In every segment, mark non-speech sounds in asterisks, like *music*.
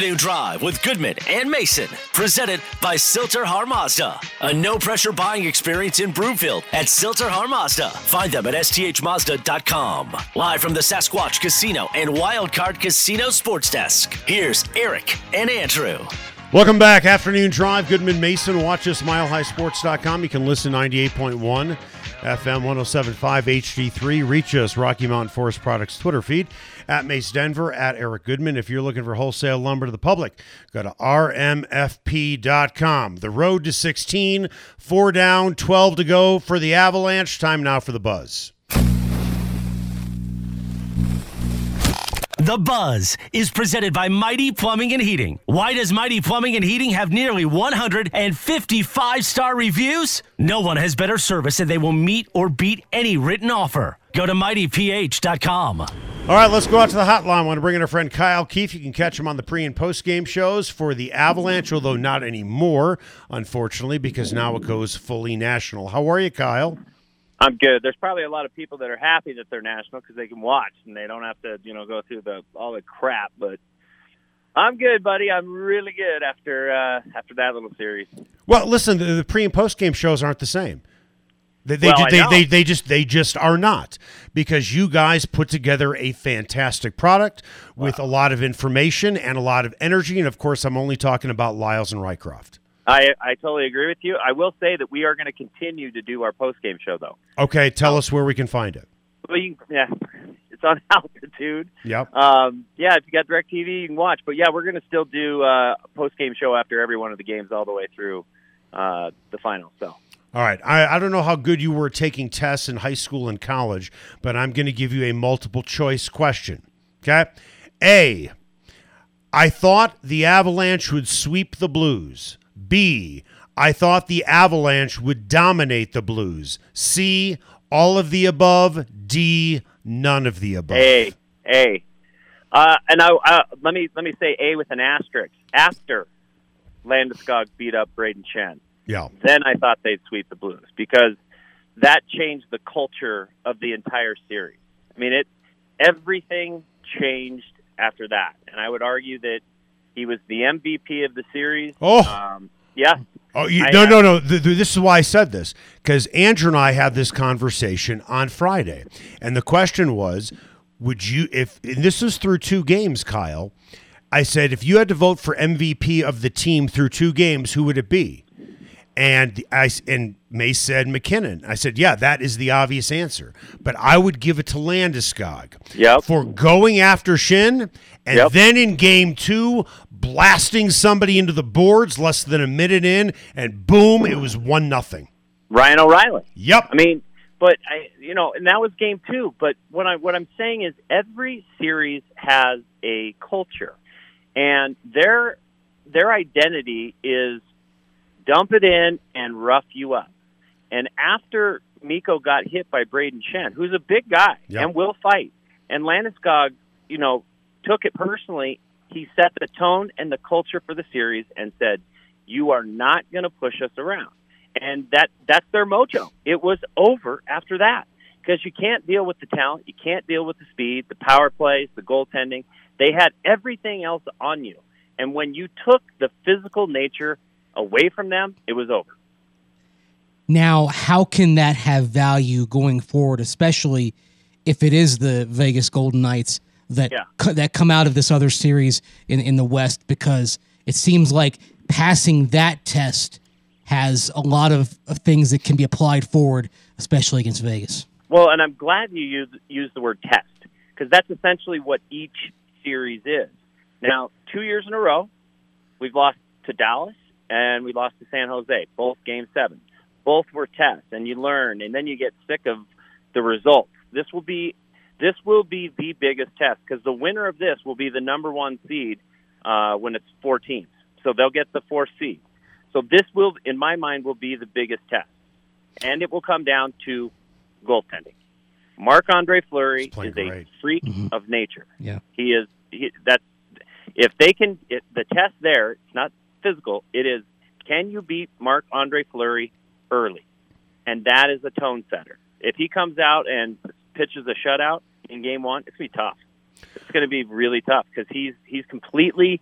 Afternoon Drive with Goodman and Mason, presented by Sill-TerHar Mazda. A no pressure buying experience in Broomfield at Sill-TerHar Mazda. Find them at sthmazda.com. Live from the Sasquatch Casino and Wildcard Casino Sports Desk, here's Eric and Andrew. Welcome back. Afternoon Drive. Goodman Mason. Watch us milehighsports.com. You can listen 98.1 FM 1075 HD3. Reach us, Rocky Mountain Forest Products Twitter feed at Mace Denver, at Eric Goodman. If you're looking for wholesale lumber to the public, go to rmfp.com. The road to 16, four down, 12 to go for the Avalanche. Time now for the buzz. The Buzz is presented by Mighty Plumbing and Heating. Why does Mighty Plumbing and Heating have nearly 155 star reviews? No one has better service and they will meet or beat any written offer. Go to mightyph.com. All right, let's go out to the hotline. I want to bring in our friend Kyle Keefe. You can catch him on the pre and post game shows for the Avalanche, although not anymore, unfortunately, because now it goes fully national. How are you, Kyle? I'm good. There's probably a lot of people that are happy that they're national because they can watch and they don't have to, you know, go through the all the crap. But I'm good, buddy. I'm really good after uh, after that little series. Well, listen, the, the pre and post game shows aren't the same. They they, Well, they, they they just they just are not because you guys put together a fantastic product with a lot of information and a lot of energy, and of course, I'm only talking about Lyles and Rycroft. I I totally agree with you. I will say that we are going to continue to do our post game show though. Okay, tell us where we can find it. Well, you, yeah, *laughs* it's on *laughs* altitude. Yep. Um, yeah, if you got Directv, you can watch. But yeah, we're going to still do uh, a post game show after every one of the games all the way through uh, the final. So. All right. I, I don't know how good you were taking tests in high school and college, but I'm going to give you a multiple choice question. Okay. A. I thought the Avalanche would sweep the Blues. B. I thought the Avalanche would dominate the Blues. C. All of the above. D. None of the above. A, A. Uh, and I, uh, let me let me say A with an asterisk. After Landeskog beat up Brayden Schenn, Yeah. then I thought they'd sweep the Blues because that changed the culture of the entire series. I mean, it everything changed after that, and I would argue that he was the MVP of the series. Oh. um, yeah, Oh, you, no, no, no. Th- th- this is why I said this because Andrew and I had this conversation on Friday, and the question was, would you if and this was through two games, Kyle? I said if you had to vote for MVP of the team through two games, who would it be? And I and May said MacKinnon. I said, yeah, that is the obvious answer, but I would give it to Landeskog Yep. for going after Schenn, and Yep. then in game two, blasting somebody into the boards less than a minute in, and boom, it was one nothing. Ryan O'Reilly. Yep. I mean, but I, you know, and that was game two. But what I what I'm saying is every series has a culture, and their their identity is dump it in and rough you up. And after Mikko got hit by Brayden Schenn, who's a big guy Yep. and will fight, and Landeskog, you know, took it personally. He set the tone and the culture for the series and said, "You are not going to push us around." and that that's their mojo. It was over after that because you can't deal with the talent, you can't deal with the speed, the power plays, the goaltending. They had everything else on you, and when you took the physical nature away from them, it was over. Now, how can that have value going forward, especially if it is the Vegas Golden Knights that Yeah. co- that come out of this other series in in the West? Because it seems like passing that test has a lot of, of things that can be applied forward, especially against Vegas. Well, and I'm glad you use use the word test because that's essentially what each series is. Now, two years in a row, we've lost to Dallas and we lost to San Jose, both game seven. Both were tests, and you learn, and then you get sick of the results. This will be this will be the biggest test because the winner of this will be the number one seed uh, when it's four teams. So they'll get the fourth seed. So this will, in my mind, will be the biggest test, and it will come down to goaltending. Marc Andre Fleury is a great. freak Mhm. of nature. Yeah. He is. He, that's if they can. It, the test there, it's not physical. It is. Can you beat Marc Andre Fleury early? And that is a tone setter. If he comes out and pitches a shutout in game one, it's gonna be tough. It's gonna be really tough because he's he's completely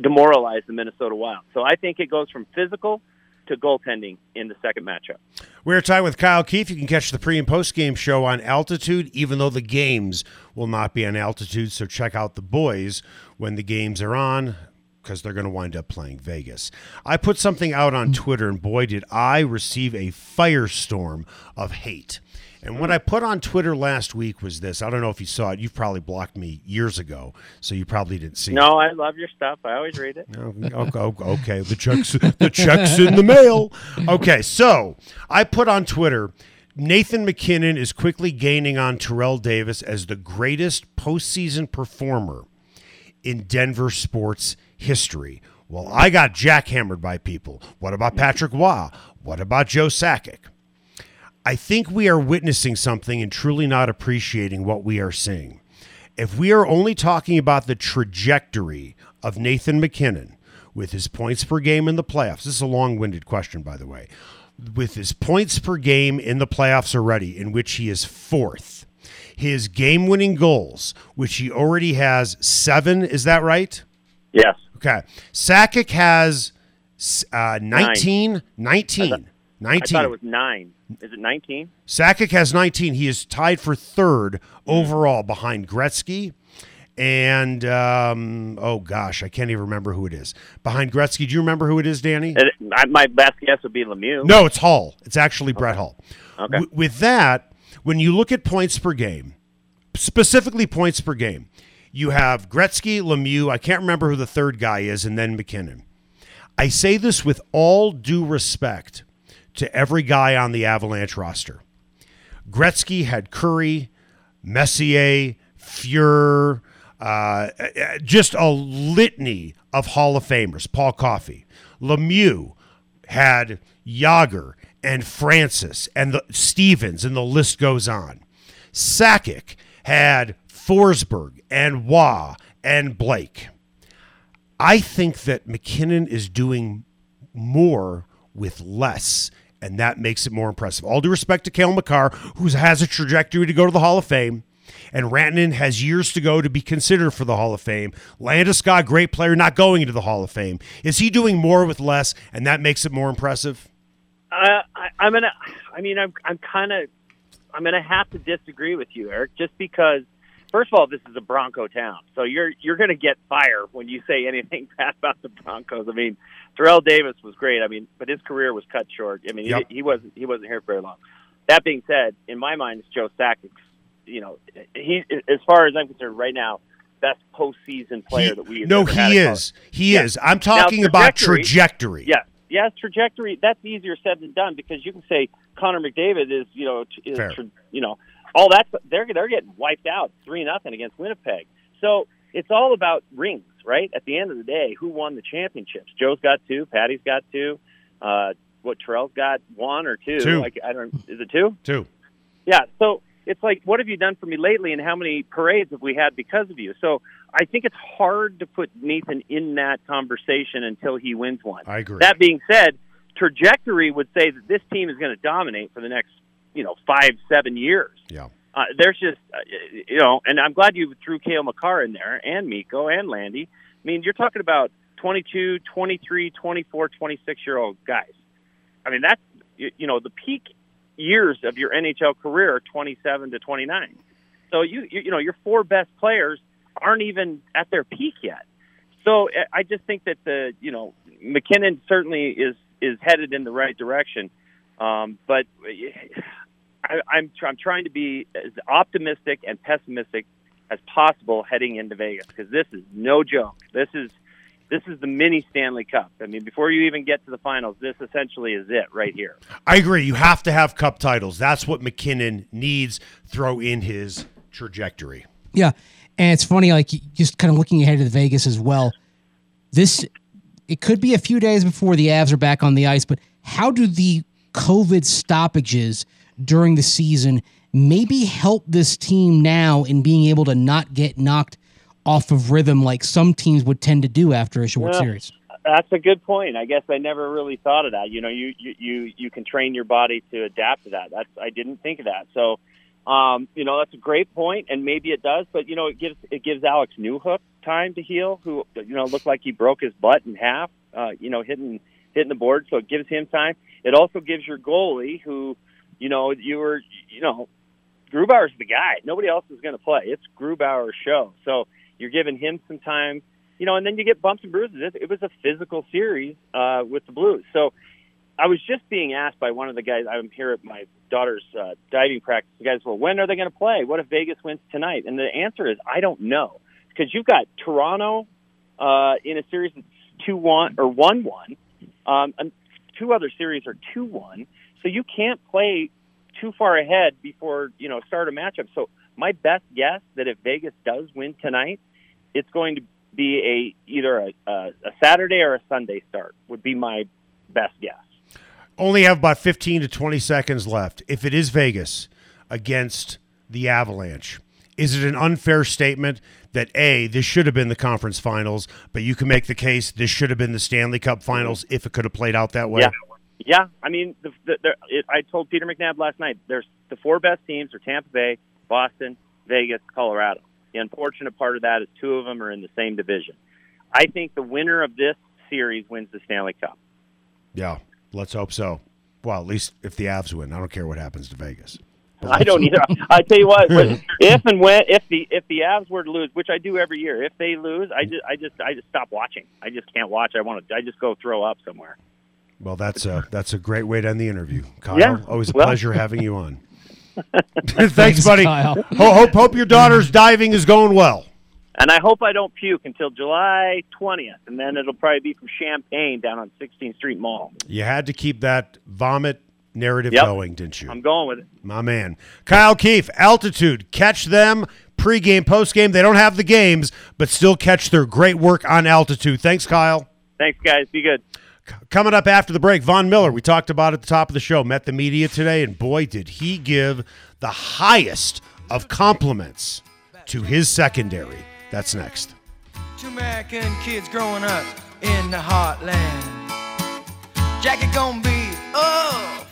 demoralized the Minnesota Wild. So I think it goes from physical to goaltending in the second matchup. We're talking with Kyle Keefe. You can catch the pre and post game show on altitude, even though the games will not be on altitude. So check out the boys when the games are on because they're going to wind up playing Vegas. I put something out on Twitter, and boy, did I receive a firestorm of hate. And what I put on Twitter last week was this. I don't know if you saw it. You've probably blocked me years ago, so you probably didn't see it. No, I love your stuff. I always read it. Oh, oh, okay, okay, the checks, the checks in the mail. Okay, so I put on Twitter. Nathan MacKinnon is quickly gaining on Terrell Davis as the greatest postseason performer in Denver sports history. Well, I got jackhammered by people. What about Patrick Roy? What about Joe Sakic? I think we are witnessing something and truly not appreciating what we are seeing. If we are only talking about the trajectory of Nathan MacKinnon with his points per game in the playoffs, this is a long winded question, by the way, with his points per game in the playoffs already, in which he is fourth, his game winning goals, which he already has seven, is that right? Yes. Okay. Sakic has uh, 19, Nine. 19. I 19. thought it was nine. Is it 19? Sakic has 19. He is tied for third overall behind Gretzky and, um, oh gosh, I can't even remember who it is. Behind Gretzky, do you remember who it is, Danny? It, my best guess would be Lemieux. No, it's Hull. It's actually Brett Hull. Okay. W- with that, when you look at points per game, specifically points per game, you have Gretzky, Lemieux. I can't remember who the third guy is, and then MacKinnon. I say this with all due respect to every guy on the Avalanche roster. Gretzky had Kurri, Messier, Fuhr, uh, just a litany of Hall of Famers. Paul Coffey, Lemieux had Jagr and Francis and the Stevens, and the list goes on. Sakic had Forsberg and Roy and Blake. I think that MacKinnon is doing more with less, and that makes it more impressive. All due respect to Cale Makar, who has a trajectory to go to the Hall of Fame, and Rantanen has years to go to be considered for the Hall of Fame. Landeskog, great player, not going into the Hall of Fame. Is he doing more with less, and that makes it more impressive? Uh, I, I'm gonna. I mean, I'm. I'm kind of. I'm gonna have to disagree with you, Eric, just because. First of all, this is a Bronco town, so you're you're gonna get fire when you say anything *laughs* bad about the Broncos. I mean, Terrell Davis was great. I mean, but his career was cut short. I mean, Yep. he, he wasn't he wasn't here very long. That being said, in my mind, it's Joe Sakic. You know, he as far as I'm concerned, right now, best postseason player He- that we no, ever had he is. He Yeah. is. I'm talking about trajectory-. Yeah, yes, trajectory. That's easier said than done because you can say Connor McDavid is, you know, is, Fair. you know, all that's They're they're getting wiped out three nothing against Winnipeg. So it's all about rings, right? At the end of the day, who won the championships? Joe's got two. Patty's got two. Uh, what Terrell's got one or two? Two. Like I don't. Is it two? Two. Yeah. So it's like, what have you done for me lately, and how many parades have we had because of you? So I think it's hard to put Nathan in that conversation until he wins one. I agree. That being said, trajectory would say that this team is going to dominate for the next, you know, five, seven years. Yeah. Uh, there's just, uh, you know, and I'm glad you threw Cale Makar in there and Mikko and Landy. I mean, you're talking about 22, 23, 24, 26 year old guys. I mean, that's, you, know, the peak years of your NHL career are 27 to 29. So you, you, you know, your four best players aren't even at their peak yet. So uh, I just think that the, you know, MacKinnon certainly is is headed in the right direction, um, but I, I'm tr- I'm trying to be as optimistic and pessimistic as possible heading into Vegas because this is no joke. This is this is the mini Stanley Cup. I mean, before you even get to the finals, this essentially is it right here. I agree. You have to have cup titles. That's what MacKinnon needs. Throw in his trajectory. Yeah, and it's funny, like just kind of looking ahead to the Vegas as well. This it could be a few days before the Avs are back on the ice, but how do the COVID stoppages during the season maybe help this team now in being able to not get knocked off of rhythm like some teams would tend to do after a short Yeah. series? That's a good point. I guess I never really thought of that. You know, you you you, you can train your body to adapt to that. That's I didn't think of that. So Um, you know, that's a great point, and maybe it does, but you know, it gives it gives Alex Newhook time to heal, who you know looked like he broke his butt in half. Uh, you know, hitting hitting the board, so it gives him time. It also gives your goalie, who you know you were, you know, Grubauer's the guy. Nobody else is going to play. It's Grubauer's show, so you're giving him some time. You know, and then you get bumps and bruises. It, it was a physical series uh, with the Blues, so I was just being asked by one of the guys. I'm here at my daughter's uh, diving practice. The guys, well, when are they going to play? What if Vegas wins tonight? And the answer is, I don't know, because you've got Toronto uh, in a series that's two one or one one. Um, and two other series are two one, so you can't play too far ahead before you know start a matchup. So my best guess that if Vegas does win tonight, it's going to be a either a, a, a Saturday or a Sunday start would be my best guess only have about 15 to 20 seconds left. If it is Vegas against the Avalanche, is it an unfair statement that A, this should have been the conference finals, but you can make the case this should have been the Stanley Cup finals if it could have played out that way? Yeah. Yeah, I mean, the, the, the, it, I told Peter McNab last night. There's the four best teams are Tampa Bay, Boston, Vegas, Colorado. The unfortunate part of that is two of them are in the same division. I think the winner of this series wins the Stanley Cup. Yeah, Let's hope so. Well, at least if the Avs win, I don't care what happens to Vegas. I don't either. I tell you what, *laughs* if and when if the if the Avs were to lose, which I do every year, if they lose, I just I just I just stop watching. I just can't watch. I want to. I just go throw up somewhere. Well, that's a *laughs* that's a great way to end the interview, Kyle. Yeah. Always a Well. pleasure having you on. *laughs* *laughs* Thanks, buddy. Ho- hope hope your daughter's diving is going well. And I hope I don't puke until July 20th, and then it'll probably be from Champagne down on 16th Street Mall. You had to keep that vomit narrative Yep. going, didn't you? I'm going with it. My man. Kyle Keefe, altitude. Catch them pregame, postgame. They don't have the games, but still catch their great work on altitude. Thanks, Kyle. Thanks, guys. Be good. Coming up after the break, Von Miller, we talked about at the top of the show, met the media today, and boy, did he give the highest of compliments to his secondary. That's next. Two American kids growing up in the heartland. Jackie gonna be, oh,